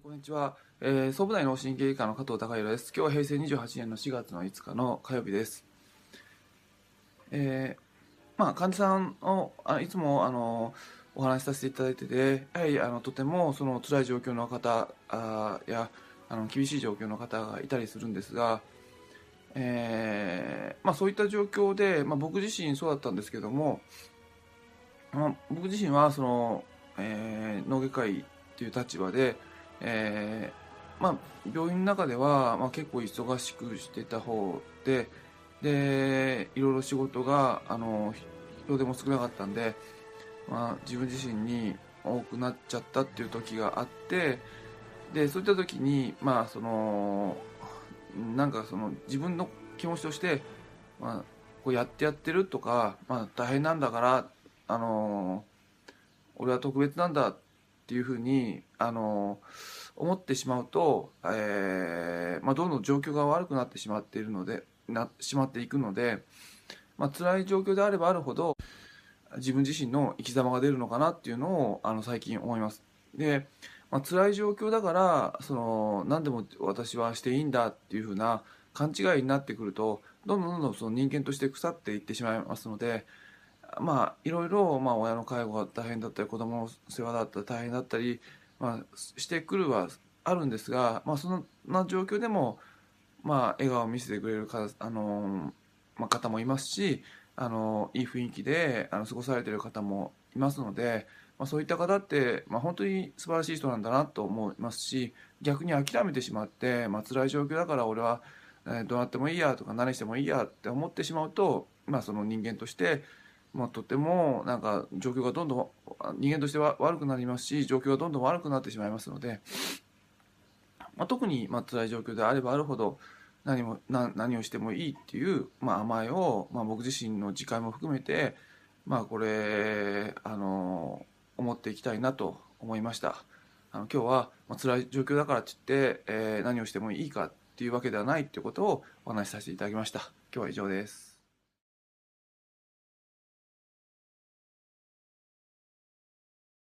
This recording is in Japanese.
こんにちは、えー、総武大脳神経外科の加藤孝弘です。今日は平成28年の4月の5日の火曜日です。えー、まあ、患者さんをあいつもあのお話しさせていただいてて、やはりあのとてもその辛い状況の方あやあの厳しい状況の方がいたりするんですが、えー、まあ、そういった状況で、まあ、僕自身そうだったんですけども、まあ、僕自身はその、えー、脳外科医という立場で、えー、まあ、病院の中では、まあ、結構忙しくしてた方ででいろいろ仕事があの人手も少なかったんで、まあ、自分自身に多くなっちゃったっていう時があってでそういった時にまあそのなんかその自分の気持ちとして、まあ、こうやってやってるとか、まあ、大変なんだからあの俺は特別なんだっていうふうにあの思ってしまうと、えーまあ、どんどん状況が悪くなってしまっているのでなしまっていくので、まあ辛い状況であればあるほど自分自身の生き様が出るのかなっていうのをあの最近思います。で、まあ辛い状況だからその何でも私はしていいんだっていうふうな勘違いになってくるとどんどんどんどんその人間として腐っていってしまいますのでまあいろいろ、まあ、親の介護が大変だったり子供の世話だったり大変だったり、まあ、してくるはあるんですが、まあ、そんな状況でも、まあ、笑顔を見せてくれるかあの、まあ、方もいますしあのいい雰囲気であの過ごされている方もいますので、まあ、そういった方って、まあ、本当に素晴らしい人なんだなと思いますし逆に諦めてしまって、まあ辛い状況だから俺は、えー、どうなってもいいやとか何してもいいやって思ってしまうと、まあ、その人間としてまあ、とてもなんか状況がどんどん人間としては悪くなりますし状況がどんどん悪くなってしまいますので、まあ、特にまあ辛い状況であればあるほど何も何をしてもいいっていう、まあ、甘えを、まあ、僕自身の自戒も含めて、まあ、これあの思っていきたいなと思いました。あの今日は、まあ、辛い状況だからって言って、えー、何をしてもいいかっていうわけではないっていうことをお話しさせていただきました。今日は以上です。